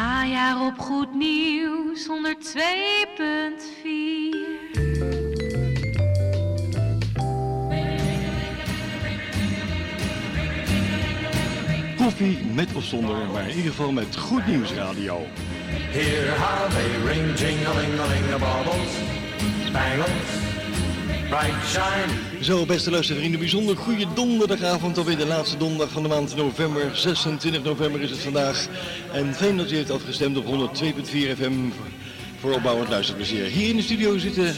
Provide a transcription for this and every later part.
Najaar op Goed Nieuws 102.4. Koffie met of zonder, maar in ieder geval met Goed Nieuws Radio. Hear how they ring, baubles, bangles, Zo, beste luistervrienden, bijzonder goede donderdagavond, alweer de laatste donderdag van de maand november. 26 november is het vandaag. En fijn dat u heeft afgestemd op 102.4 FM voor opbouwend luisterplezier. Hier in de studio zitten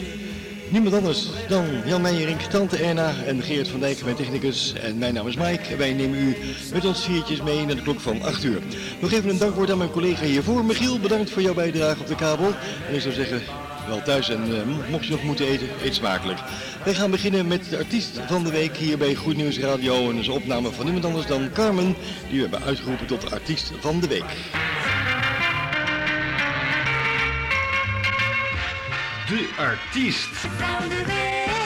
niemand anders dan Jan Meijerink, Tante Erna en Geert van Dijk, mijn technicus. En mijn naam is Mike wij nemen u met ons viertjes mee naar de klok van 8 uur. Nog even een dankwoord aan mijn collega hiervoor. Michiel, bedankt voor jouw bijdrage op de kabel. En ik zou zeggen, wel thuis en eh, mocht je nog moeten eten, eet smakelijk. Wij gaan beginnen met de artiest van de week hier bij Goed Nieuws Radio. En dat is een opname van niemand anders dan Carmen, die we hebben uitgeroepen tot artiest van de week. De artiest. Van de week.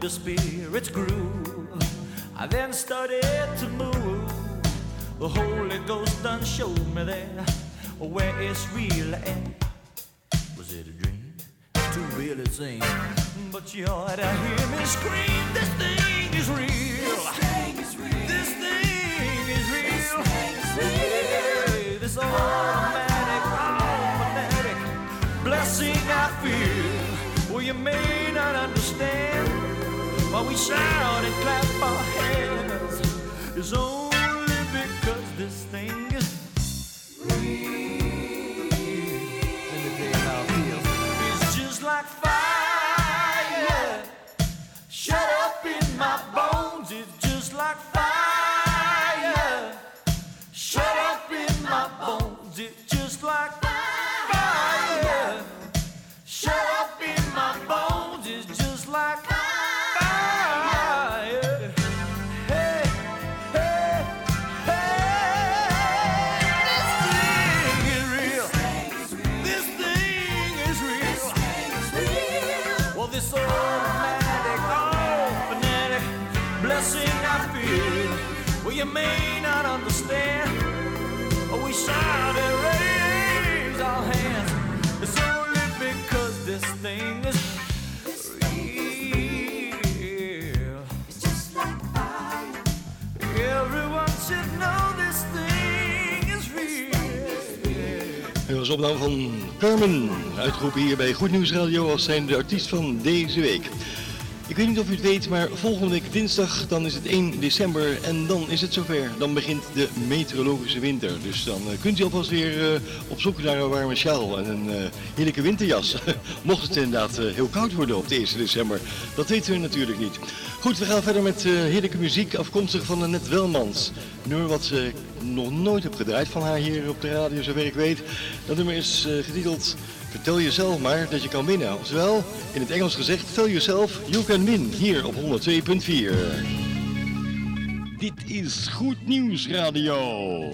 The spirits groove. I then started to move. The Holy Ghost done showed me that where it's real at. Was it a dream? Too real to sing. But you ought to hear me scream. This thing is real. This thing is real. This thing is real. Yeah, This automatic, automatic shout and clap our hands. It's only because this thing opname van Carmen, uitgeroepen hier bij Goed Nieuws Radio als zijn de artiest van deze week. Ik weet niet of u het weet, maar volgende week dinsdag, dan is het 1 december en dan is het zover. Dan begint de meteorologische winter. Dus dan uh, kunt u alvast weer uh, op zoek naar een warme sjaal en een uh, heerlijke winterjas. Mocht het inderdaad heel koud worden op de 1 december, dat weten we natuurlijk niet. Goed, we gaan verder met heerlijke muziek afkomstig van Annette Welmans. Nummer wat ik nog nooit heb gedraaid van haar hier op de radio, zover ik weet. Dat nummer is getiteld Vertel jezelf maar dat je kan winnen. Oftewel, in het Engels gezegd, tell yourself you can win. Hier op 102.4. Dit is Goed Nieuws Radio.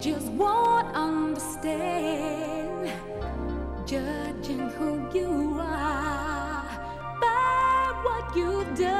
Just won't understand judging who you are by what you've done.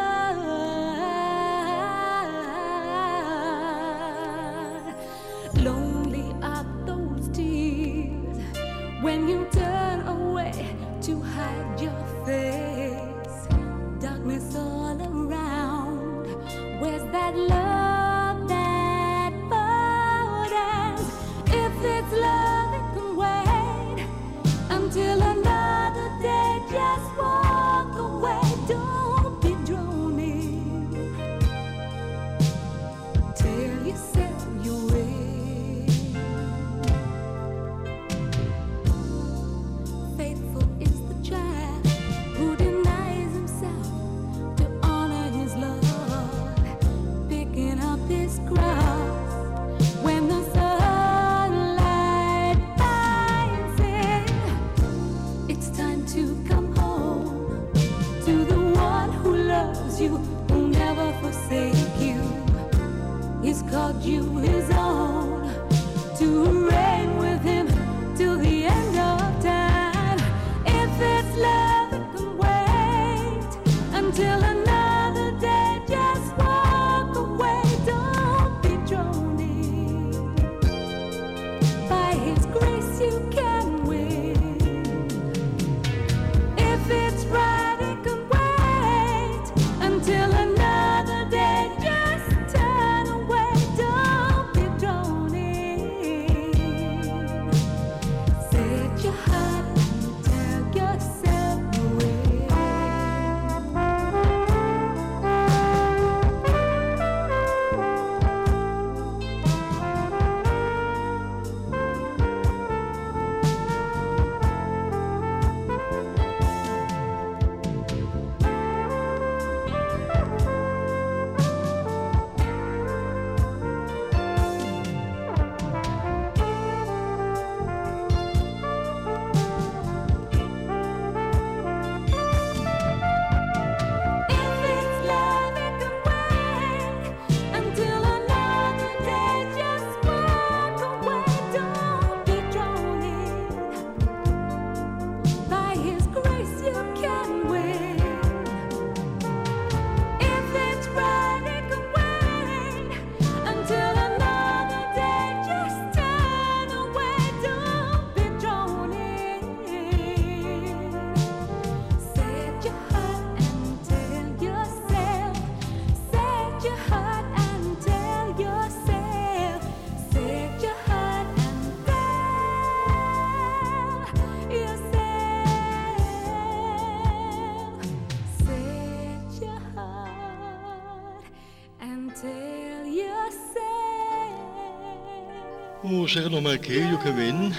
Zeg het nog maar een keer, can win.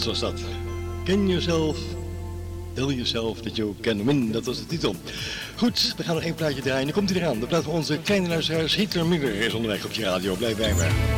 Zoals dat. Ken jezelf, tell jezelf that you can win, dat was de titel. Goed, we gaan nog één plaatje draaien, dan komt hij eraan. De plaat van onze kleine luisteraars Hitler Miller is onderweg op je radio, blijf bij me.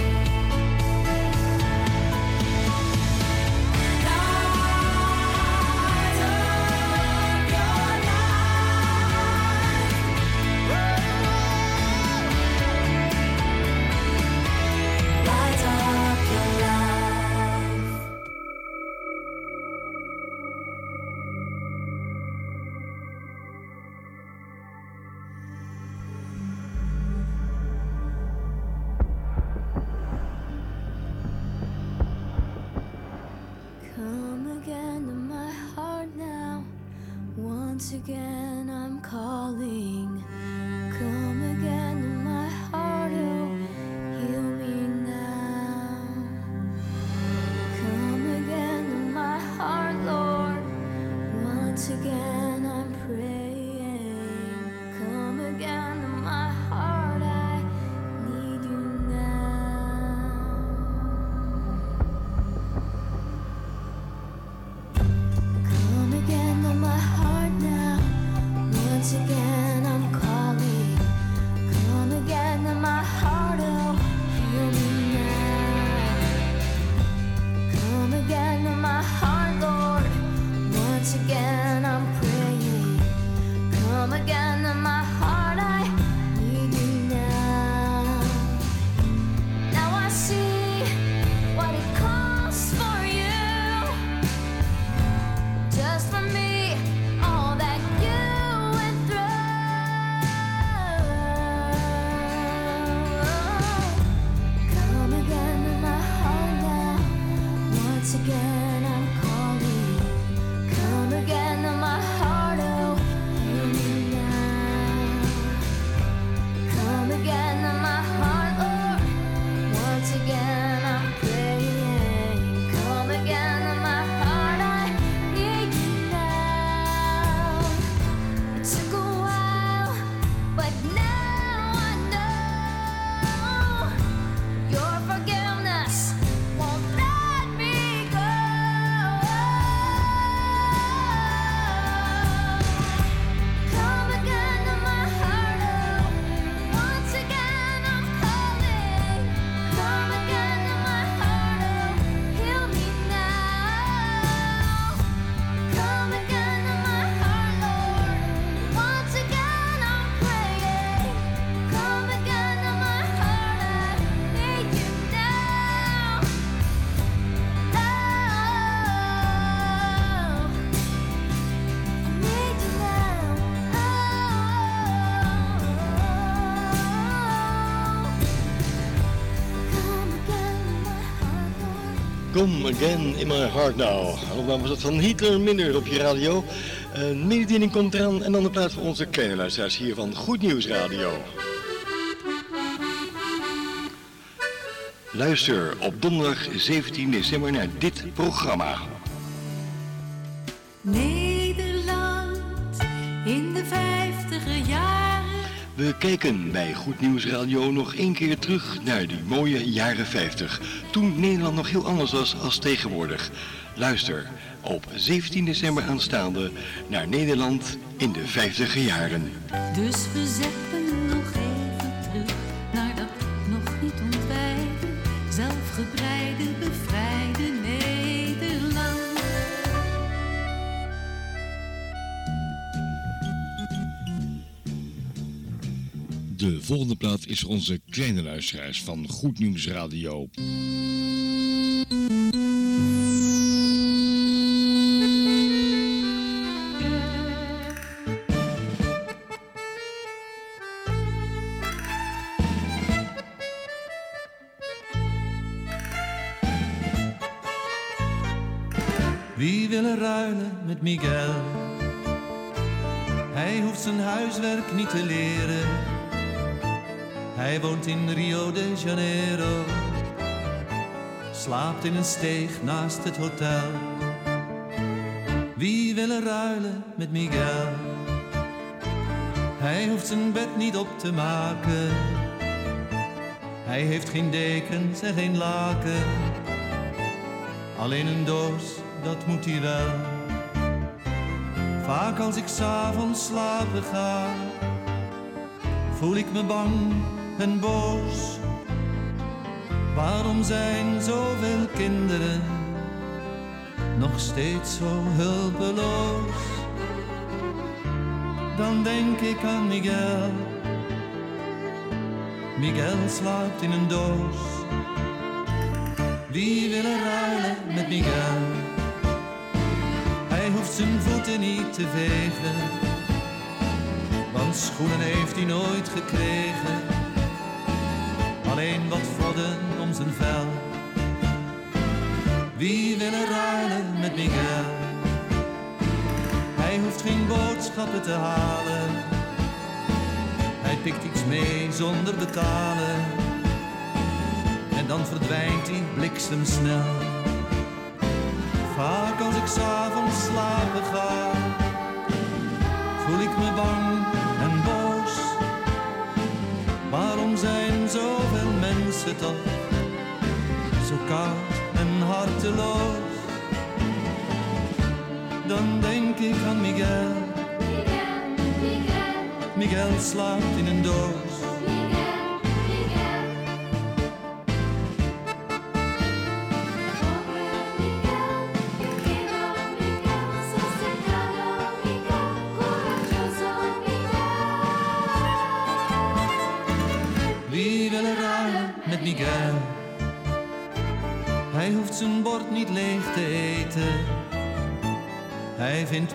Come Again in My Heart Now. Dan was het van Hitler Minder op je radio. Een medediening komt eraan en dan de plaats voor onze kleine hier van Goed Nieuws Radio. Luister op donderdag 17 december naar dit programma. Kijken bij Goed Nieuws Radio nog één keer terug naar die mooie jaren 50. Toen Nederland nog heel anders was als tegenwoordig. Luister op 17 december aanstaande naar Nederland in de 50er jaren. Dus we zetten is onze kleine luisteraars van Goed Nieuws Radio. Wie wil er ruilen met Miguel? Hij hoeft zijn huiswerk niet te leren. Hij woont in Rio de Janeiro. Slaapt in een steeg naast het hotel. Wie wil er ruilen met Miguel? Hij hoeft zijn bed niet op te maken. Hij heeft geen dekens en geen laken. Alleen een doos, dat moet hij wel. Vaak als ik s'avonds slapen ga, voel ik me bang en boos. Waarom zijn zoveel kinderen nog steeds zo hulpeloos? Dan denk ik aan Miguel. Miguel slaapt in een doos. Wie wil er ruilen met Miguel? Hij hoeft zijn voeten niet te vegen, want schoenen heeft hij nooit gekregen. Alleen wat vodden om zijn vel. Wie wil er met Miguel? Hij hoeft geen boodschappen te halen. Hij pikt iets mee zonder betalen. En dan verdwijnt hij bliksemsnel. Vaak als ik s'avonds slapen ga, voel ik me bang en boos. Waarom zijn toch zo koud en harteloos? Dan denk ik aan Miguel. Miguel slaapt in een doos.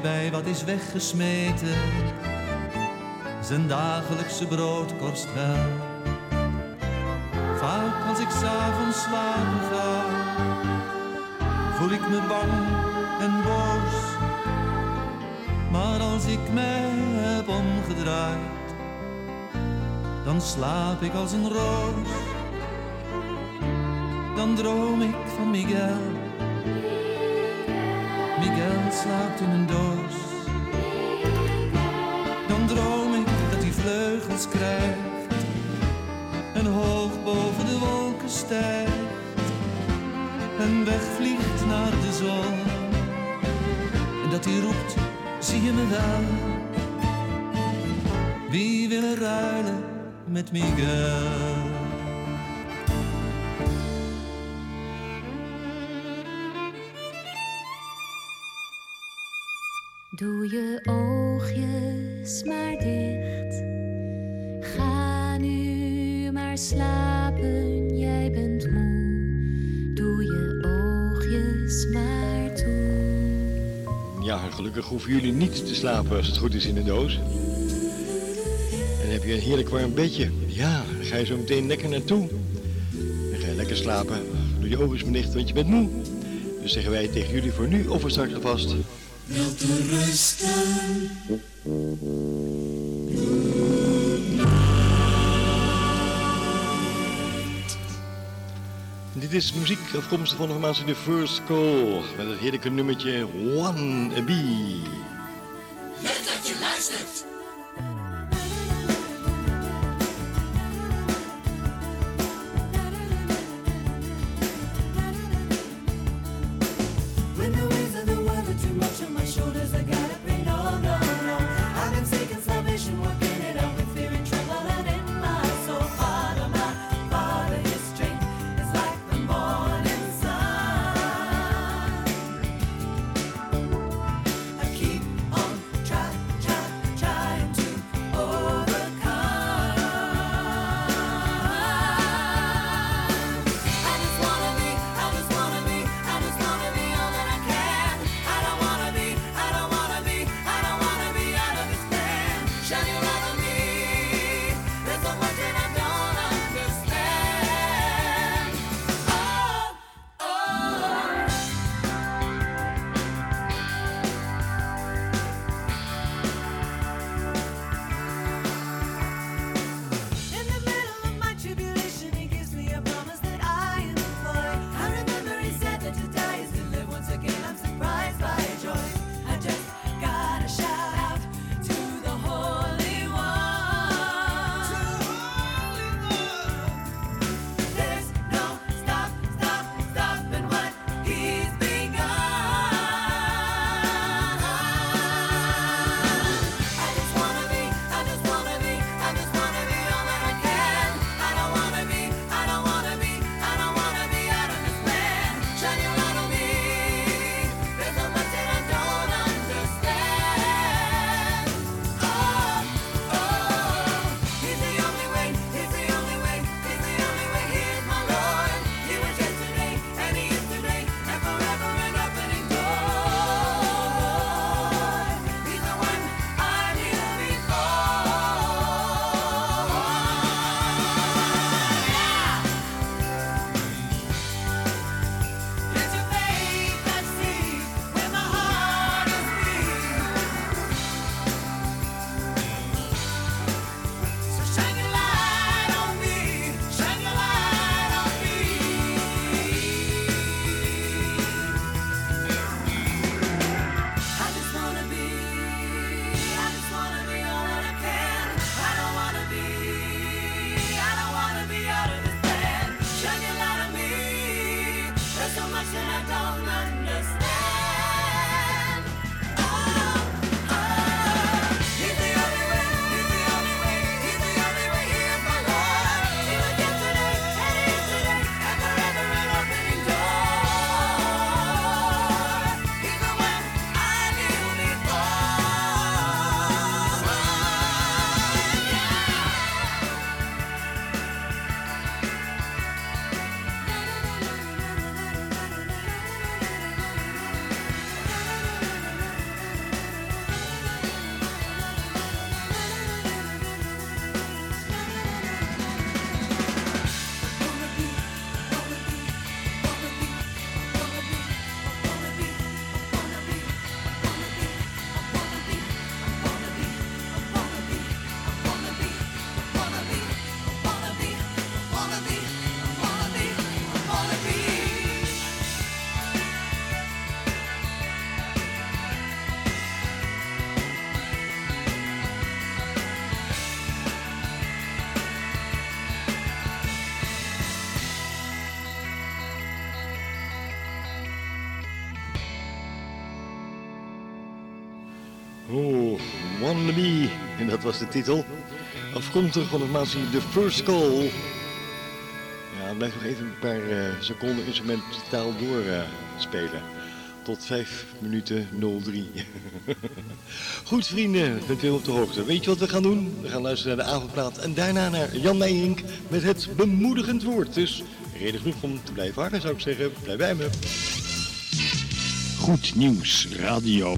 Bij wat is weggesmeten. Zijn dagelijkse brood kost wel. Vaak als ik s'avonds slapen ga, voel ik me bang en boos. Maar als ik mij heb omgedraaid, dan slaap ik als een roos. Dan droom ik van Miguel. Miguel slaapt in een doos. En wegvliegt naar de zon. Dat hij roept, zie je me wel? Wie wil ruilen met Miguel? Gelukkig hoeven jullie niet te slapen als het goed is in de doos. En heb je een heerlijk warm bedje. Ja, dan ga je zo meteen lekker naartoe. Dan ga je lekker slapen. Doe je ogen eens want je bent moe. Dus zeggen wij tegen jullie voor nu of we straks alvast. Rusten. dit is muziek afkomstig van de formatie The First Call. Met het heerlijke nummertje One B. Leuk dat je luistert. Wannabe, en dat was de titel. Afkomstig van de formatie The First Call. Ja, blijf nog even een paar uh, seconden instrumentaal doorspelen. Eh, uh, Tot 5 minuten 03. Goed vrienden, bent u op de hoogte. Weet je wat we gaan doen? We gaan luisteren naar de avondplaat en daarna naar Jan Meijink met het bemoedigend woord. Dus reden genoeg om te blijven hangen zou ik zeggen. Blijf bij me. Goed Nieuws Radio.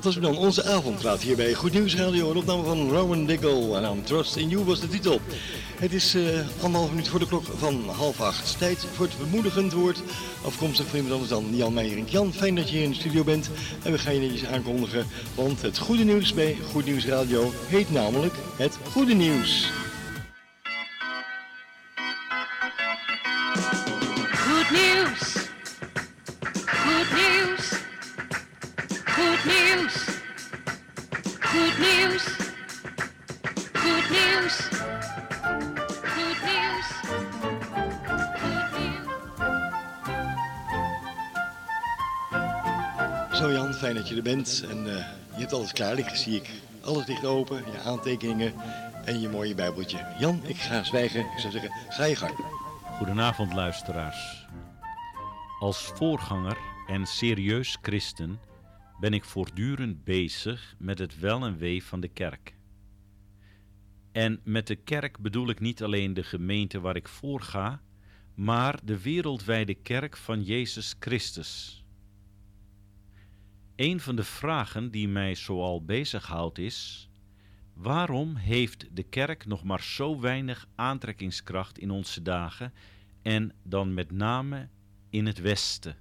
Dat was dan onze avondpraat hier bij Goed Nieuws Radio. Een opname van Rowan Diggle. En aan Trust in You was de titel. Het is uh, anderhalf minuut voor de klok van half acht. Tijd voor het bemoedigend woord. Afkomstig van iemand anders dan Jan Meijerink. Jan, fijn dat je hier in de studio bent. En we gaan je netjes aankondigen. Want het goede nieuws bij Goed Nieuws Radio heet namelijk het goede nieuws. Goed nieuws! fijn dat je er bent. En eh, je hebt alles klaar liggen, zie ik. Alles dicht open, je aantekeningen en je mooie bijbeltje. Jan, ik ga zwijgen. Ik zou zeggen, ga je gang. Goedenavond, luisteraars. Als voorganger en serieus christen ben ik voortdurend bezig met het wel en wee van de kerk. En met de kerk bedoel ik niet alleen de gemeente waar ik voor ga, maar de wereldwijde kerk van Jezus Christus. Een van de vragen die mij zoal bezighoudt is: waarom heeft de kerk nog maar zo weinig aantrekkingskracht in onze dagen en dan met name in het Westen?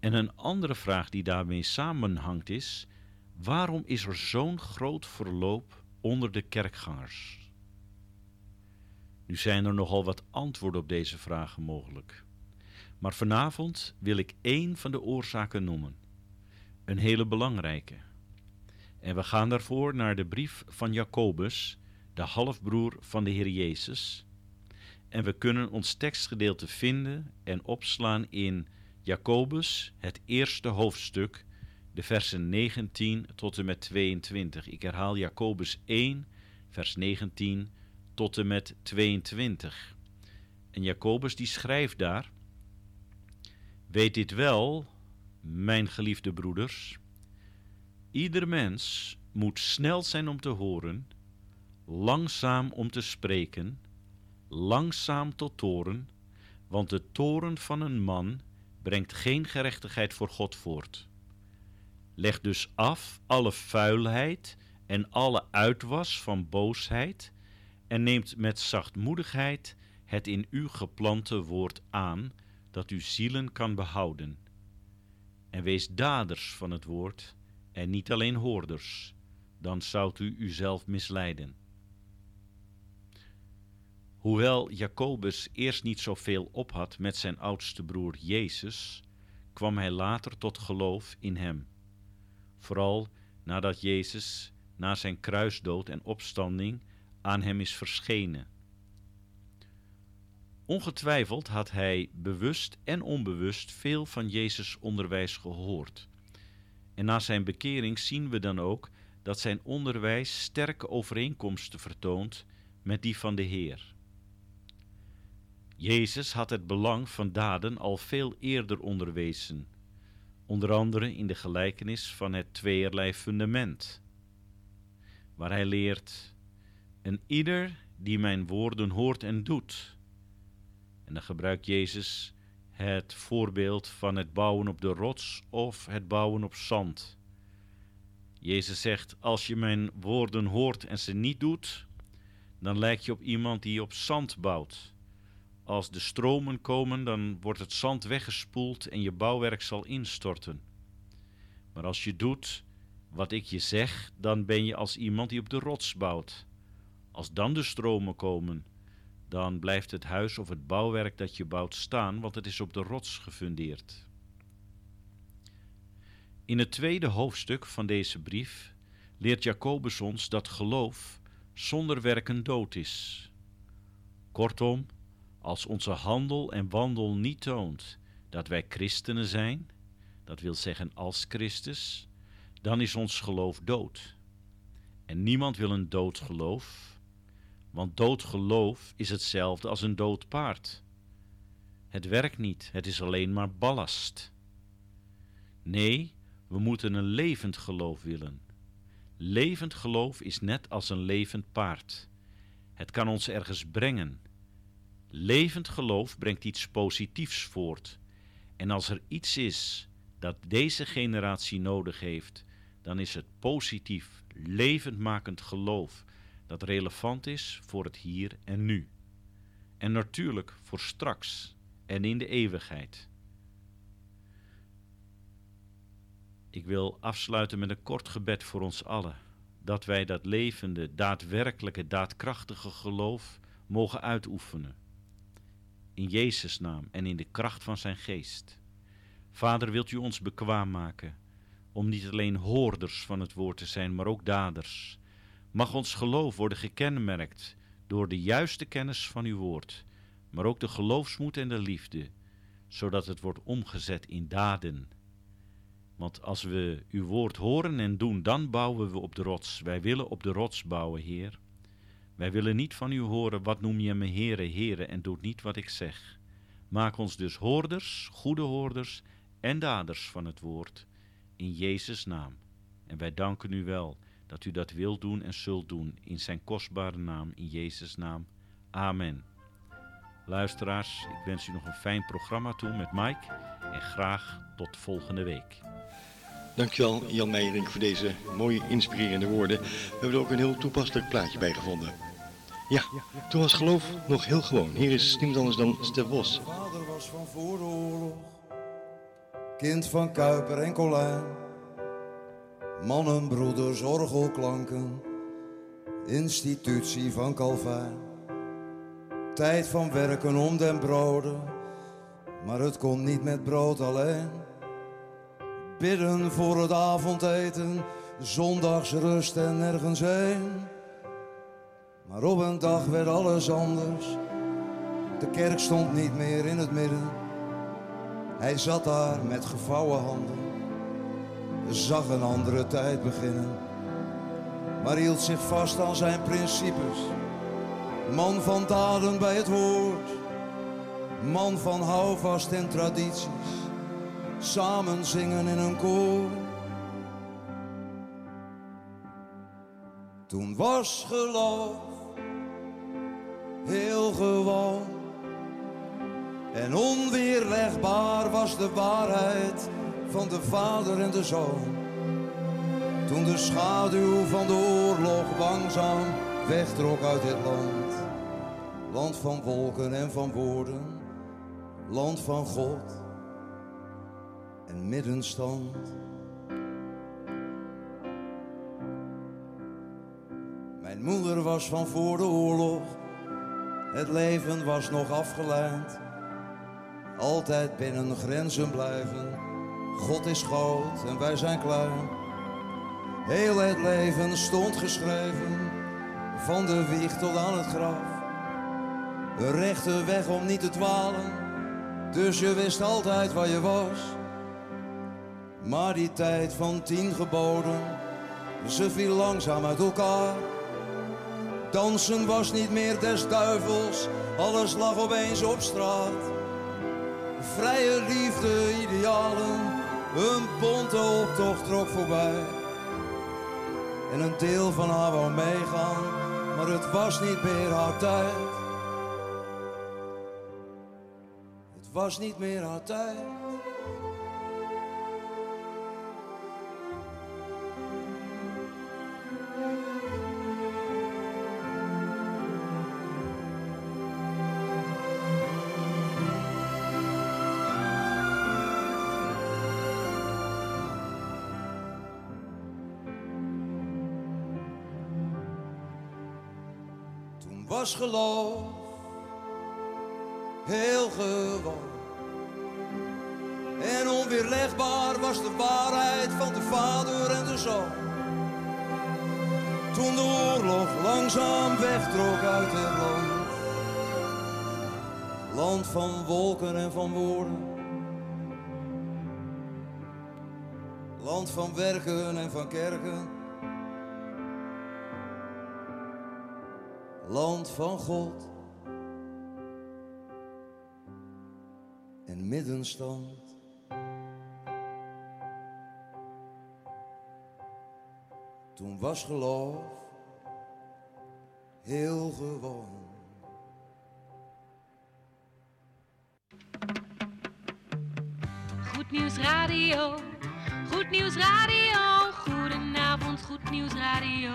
En een andere vraag die daarmee samenhangt is: waarom is er zo'n groot verloop onder de kerkgangers? Nu zijn er nogal wat antwoorden op deze vragen mogelijk. Maar vanavond wil ik één van de oorzaken noemen. Een hele belangrijke. En we gaan daarvoor naar de brief van Jacobus, de halfbroer van de Heer Jezus. En we kunnen ons tekstgedeelte vinden en opslaan in Jacobus, het eerste hoofdstuk, de versen 19 tot en met 22. Ik herhaal Jacobus 1, vers 19 tot en met 22. En Jacobus die schrijft daar: Weet dit wel, mijn geliefde broeders. Ieder mens moet snel zijn om te horen, langzaam om te spreken, langzaam tot toren, want de toren van een man brengt geen gerechtigheid voor God voort. Leg dus af alle vuilheid en alle uitwas van boosheid en neemt met zachtmoedigheid het in u geplante woord aan, dat uw zielen kan behouden. En wees daders van het woord en niet alleen hoorders, dan zoudt u uzelf misleiden. Hoewel Jacobus eerst niet zoveel op had met zijn oudste broer Jezus, kwam hij later tot geloof in hem. Vooral nadat Jezus na zijn kruisdood en opstanding aan hem is verschenen. Ongetwijfeld had hij bewust en onbewust veel van Jezus' onderwijs gehoord. En na zijn bekering zien we dan ook dat zijn onderwijs sterke overeenkomsten vertoont met die van de Heer. Jezus had het belang van daden al veel eerder onderwezen, onder andere in de gelijkenis van het tweeërlei fundament, waar hij leert: En ieder die mijn woorden hoort en doet. En dan gebruikt Jezus het voorbeeld van het bouwen op de rots of het bouwen op zand. Jezus zegt: Als je mijn woorden hoort en ze niet doet, dan lijk je op iemand die op zand bouwt. Als de stromen komen, dan wordt het zand weggespoeld en je bouwwerk zal instorten. Maar als je doet wat ik je zeg, dan ben je als iemand die op de rots bouwt. Als dan de stromen komen, dan blijft het huis of het bouwwerk dat je bouwt staan, want het is op de rots gefundeerd. In het tweede hoofdstuk van deze brief leert Jacobus ons dat geloof zonder werken dood is. Kortom, als onze handel en wandel niet toont dat wij christenen zijn, dat wil zeggen als Christus, dan is ons geloof dood. En niemand wil een dood geloof, want dood geloof is hetzelfde als een dood paard. Het werkt niet, het is alleen maar ballast. Nee, we moeten een levend geloof willen. Levend geloof is net als een levend paard. Het kan ons ergens brengen. Levend geloof brengt iets positiefs voort. En als er iets is dat deze generatie nodig heeft, dan is het positief, levendmakend geloof dat relevant is voor het hier en nu. En natuurlijk voor straks en in de eeuwigheid. Ik wil afsluiten met een kort gebed voor ons allen, dat wij dat levende, daadwerkelijke, daadkrachtige geloof mogen uitoefenen. In Jezus' naam en in de kracht van zijn geest. Vader, wilt u ons bekwaam maken om niet alleen hoorders van het woord te zijn, maar ook daders. Mag ons geloof worden gekenmerkt door de juiste kennis van uw woord, maar ook de geloofsmoed en de liefde, zodat het wordt omgezet in daden. Want als we uw woord horen en doen, dan bouwen we op de rots. Wij willen op de rots bouwen, Heer. Wij willen niet van u horen, wat noem je me heren, heren, en doet niet wat ik zeg. Maak ons dus hoorders, goede hoorders en daders van het woord, in Jezus' naam. En wij danken u wel dat u dat wilt doen en zult doen, in zijn kostbare naam, in Jezus' naam. Amen. Luisteraars, ik wens u nog een fijn programma toe met Mike en graag tot volgende week. Dankjewel Jan Meijering voor deze mooie inspirerende woorden. We hebben er ook een heel toepasselijk plaatje bij gevonden. Ja, toen was geloof nog heel gewoon. Hier is niemand anders dan Stef Bos. Vader was van voor de oorlog Kind van Kuiper en Colijn. Mannen, broeders, orgelklanken. Institutie van Calvijn. Tijd van werken om den broden. Maar het kon niet met brood alleen. Bidden voor het avondeten. Zondagsrust en nergens heen. Maar op een dag werd alles anders. De kerk stond niet meer in het midden. Hij zat daar met gevouwen handen. Zag een andere tijd beginnen. Maar hield zich vast aan zijn principes. Man van daden bij het woord. Man van houvast en tradities. Samen zingen in een koor. Toen was geloof heel gewoon. En onweerlegbaar was de waarheid van de vader en de zoon. Toen de schaduw van de oorlog langzaam wegtrok uit dit land. Land van wolken en van woorden, land van God en middenstand. Mijn moeder was van voor de oorlog, het leven was nog afgeleid. Altijd binnen grenzen blijven, God is groot en wij zijn klein. Heel het leven stond geschreven, van de wieg tot aan het graf. Een rechte weg om niet te dwalen, dus je wist altijd waar je was. Maar die tijd van tien geboden, ze viel langzaam uit elkaar. Dansen was niet meer des duivels, alles lag opeens op straat. Vrije liefde, idealen, een bonte optocht trok voorbij. En een deel van haar wou meegaan, maar het was niet meer haar tijd. Het was niet meer haar tijd. Was geloof heel gewoon. En onweerlegbaar was de waarheid van de vader en de zoon. Toen de oorlog langzaam wegtrok uit het land. Land van wolken en van woorden. Land van werken en van kerken. Land van God. En middenstand. Toen was geloof heel gewoon. Goed Nieuws Radio. Goed Nieuws Radio. Goedenavond, Goed Nieuws Radio.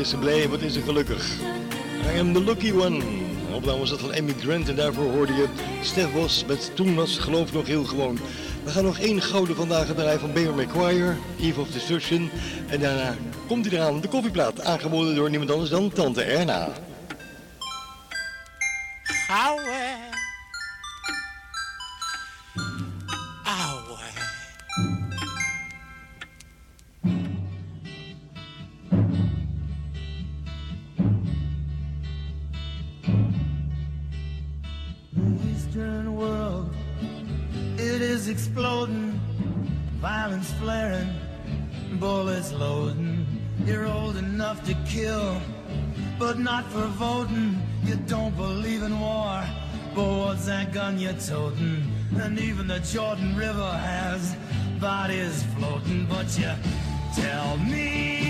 Is ze blij, wat is ze gelukkig. I am the lucky one. Opname was dat van Amy Grant en daarvoor hoorde je Stef Bos met Toen was geloof nog heel gewoon. We gaan nog één gouden vandaag draaien van Bayer McGuire, Eve of Destruction. En daarna komt hij eraan, de koffieplaat, aangeboden door niemand anders dan Tante Erna. Ouwe. Not for voting. You don't believe in war, but what's that gun you're toting? And even the Jordan River has bodies floating, but you tell me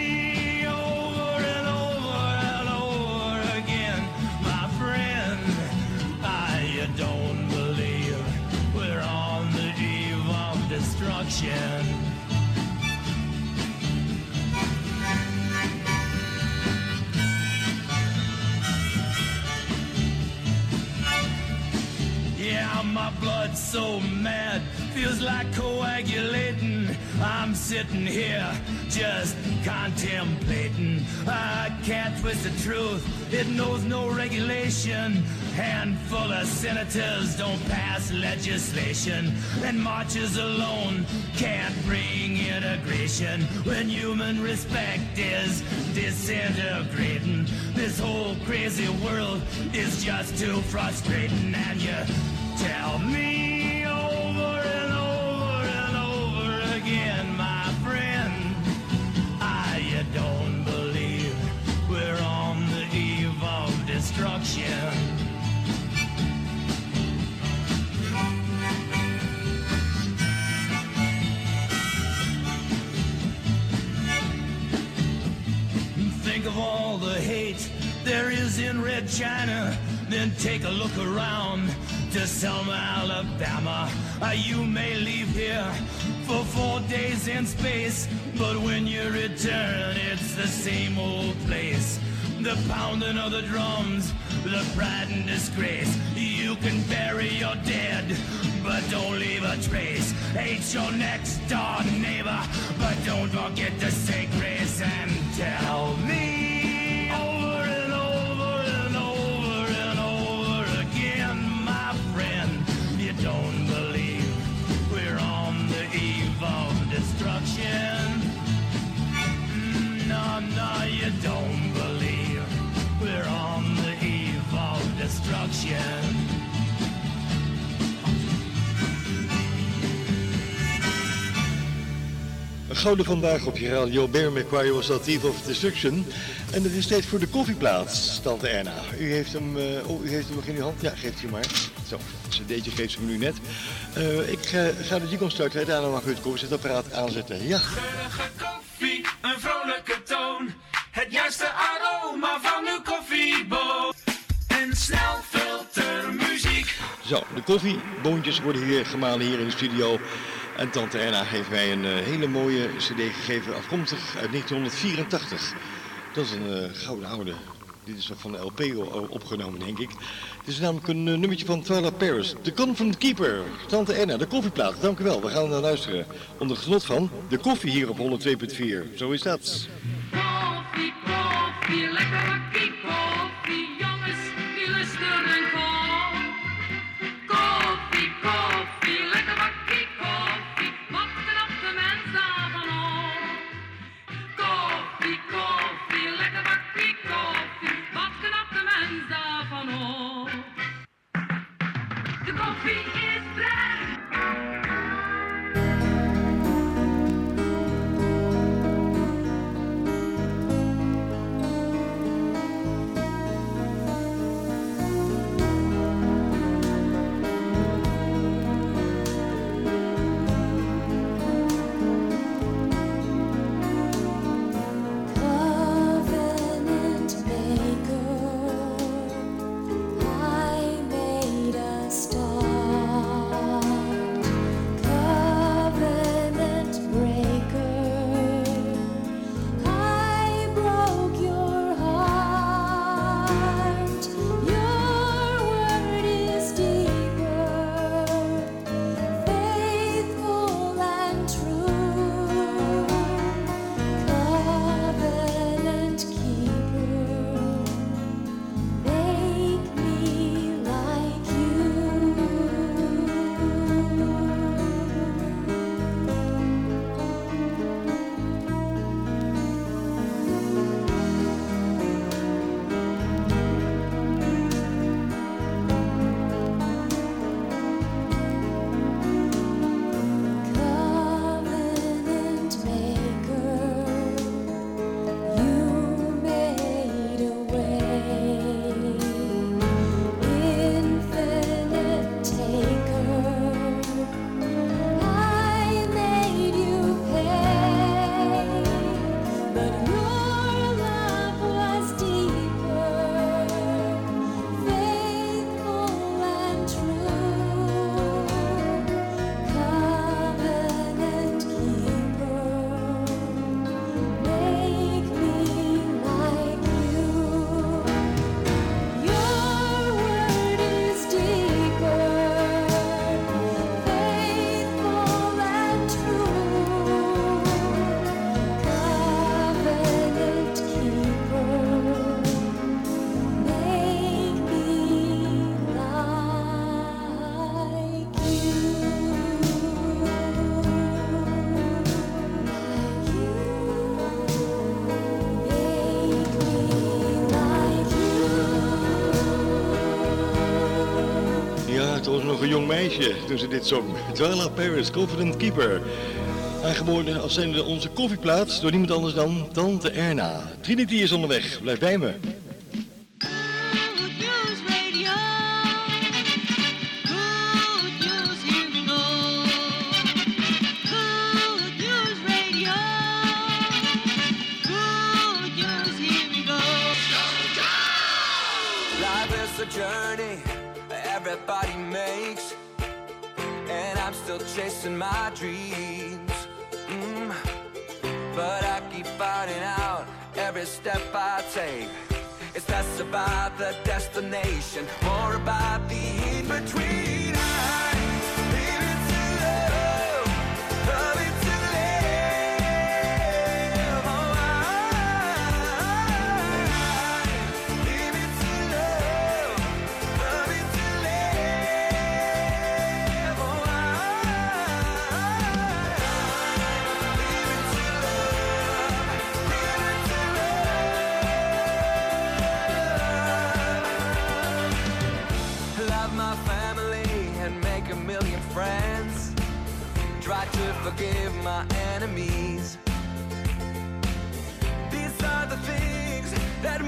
destruction. Yeah, my blood's so mad, feels like coagulating. I'm sitting here just contemplating. I can't twist the truth, it knows no regulation. Handful of senators don't pass legislation, and marches alone can't bring integration when human respect is disintegrating. This whole crazy world is just too frustrating, and you tell me there is in Red China. Then take a look around to Selma, Alabama. Uh, you may leave here for four days in space, but when you return, it's the same old place. The pounding of the drums, the pride and disgrace. You can bury your dead, but don't leave a trace. Hate your next door neighbor, but don't forget the say gouden vandaag op je radio. Bear McQuarrie was dat Eve of Destruction. En het is tijd voor de koffieplaats, tante Erna. U heeft hem, eh, oh, u heeft hem nog in uw hand? Ja, geeft u maar. Zo, een cd'tje geeft ze me nu net. Eh, ik eh, ga de jingle starten en daarna mag u het koffiezetapparaat aanzetten. Ja. Geurige koffie, een vrolijke toon. Het juiste aroma van uw koffieboot. En snel filtermuziek. Zo, de koffieboontjes worden hier gemalen hier in de studio. En tante Erna heeft mij een eh, hele mooie cd gegeven, afkomstig uit 1984. Dat is een eh, gouden oude. Dit is van de LP opgenomen, denk ik. Het is namelijk een eh, nummertje van Twilight Paris. The Confident Keeper. Tante Erna, de koffieplaat. Dank u wel. We gaan naar luisteren. Onder genot van de koffie hier op 102.4. Zo is dat. toen ze dit zong. Joella Paris, Confident Keeper. Aangeboden als zijnde onze koffieplaats door niemand anders dan Tante Erna. Trinity is onderweg, blijf bij me. dreams. Mm. But I keep finding out every step I take. It's less about the destination, more about the in between. friends. Try to forgive my enemies. These are the things that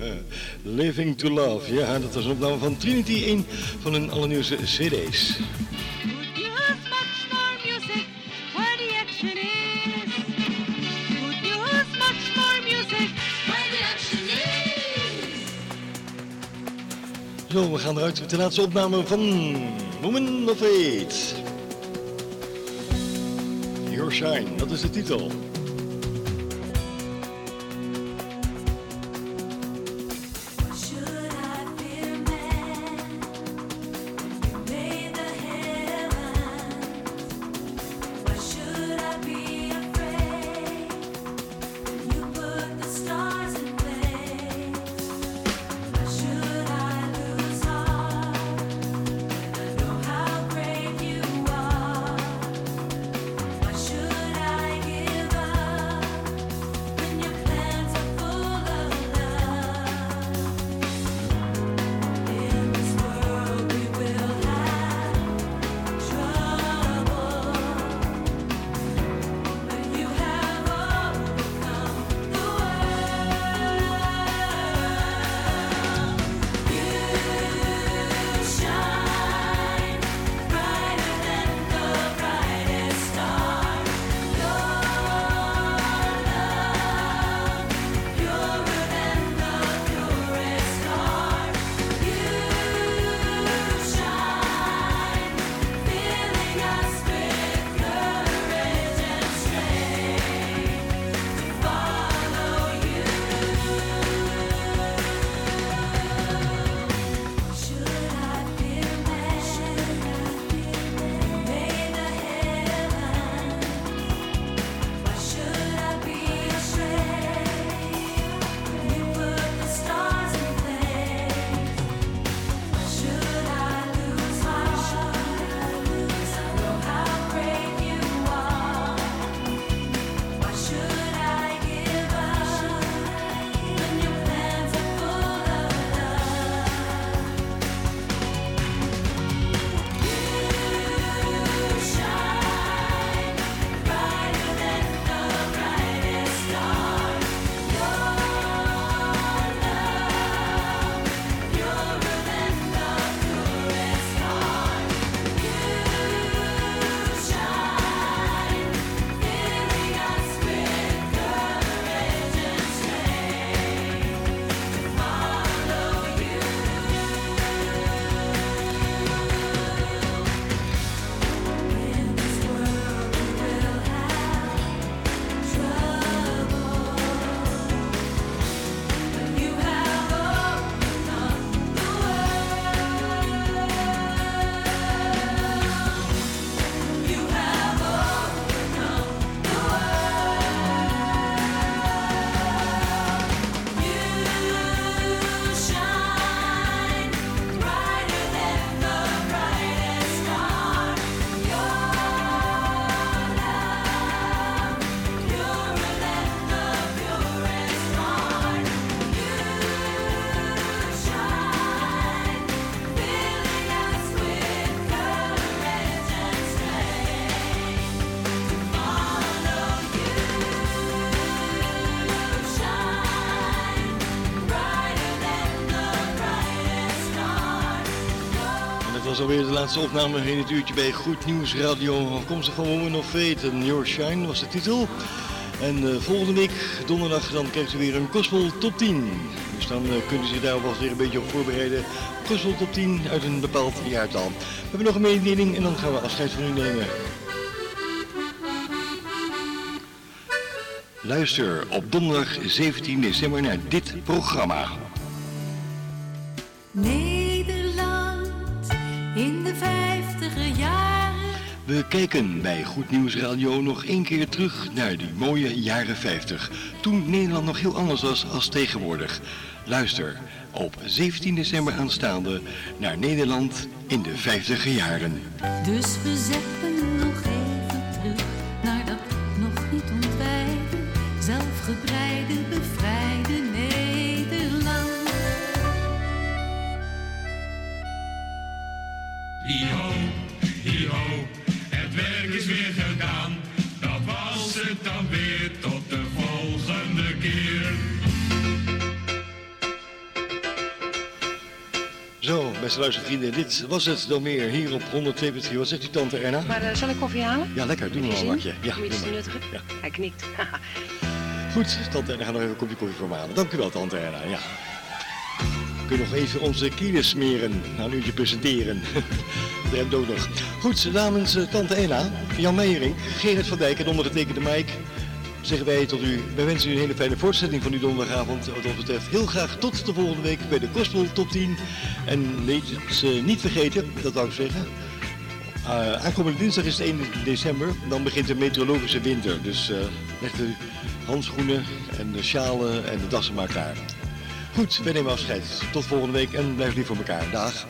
Living to Love. Ja, dat was een opname van Trinity in van hun allernieuwste cd's. Zo, we gaan eruit met de laatste opname van Woman of Eight. Your Shine, dat is de titel. Alweer de laatste opname in het uurtje bij Goed Nieuws Radio. Afkomstig van Woman of Fate en Your Shine was de titel. En eh, volgende week, donderdag, dan krijgt u weer een Gospel Top 10. Dus dan uh, kunt u zich daar alvast weer een beetje op voorbereiden. Gospel Top 10 uit een bepaald jaartal. We hebben nog een mededeling en dan gaan we afscheid van u nemen. Luister op donderdag 17 december naar dit programma. We kijken bij Goed Nieuws Radio nog één keer terug naar die mooie jaren 50. Toen Nederland nog heel anders was als tegenwoordig. Luister op 17 december aanstaande naar Nederland in de 50 jaren. Dus we zetten beste luistervrienden, dit was het dan meer hier op 102.4. Wat zegt u tante Erna? Maar eh, zal ik koffie halen? Ja, lekker, doe Heb je wel een bakje. Ja, doe maar. Ja. Hij knikt. Goed, tante Erna gaat nog even een kopje koffie voor me halen. Dank u wel, tante Erna. Ja. We kunnen nog even onze kielen smeren, na een uurtje presenteren. Dat hebt ook nog. Goed, namens eh, tante Erna, Jan Meijering, Gerrit van Dijk en ondergetekende Mike... zeggen wij tot u, wij wensen u een hele fijne voortzetting van uw donderdagavond. Wat ons betreft heel graag tot de volgende week bij de Gospel Top 10. En weet ze niet vergeten, dat wou ik zeggen... Uh, aankomende dinsdag is het 1 december. Dan begint de meteorologische winter. Dus uh, leg de handschoenen en de sjalen en de dassen maar klaar. Goed, wij nemen afscheid. Tot volgende week en blijf lief voor elkaar. Dag.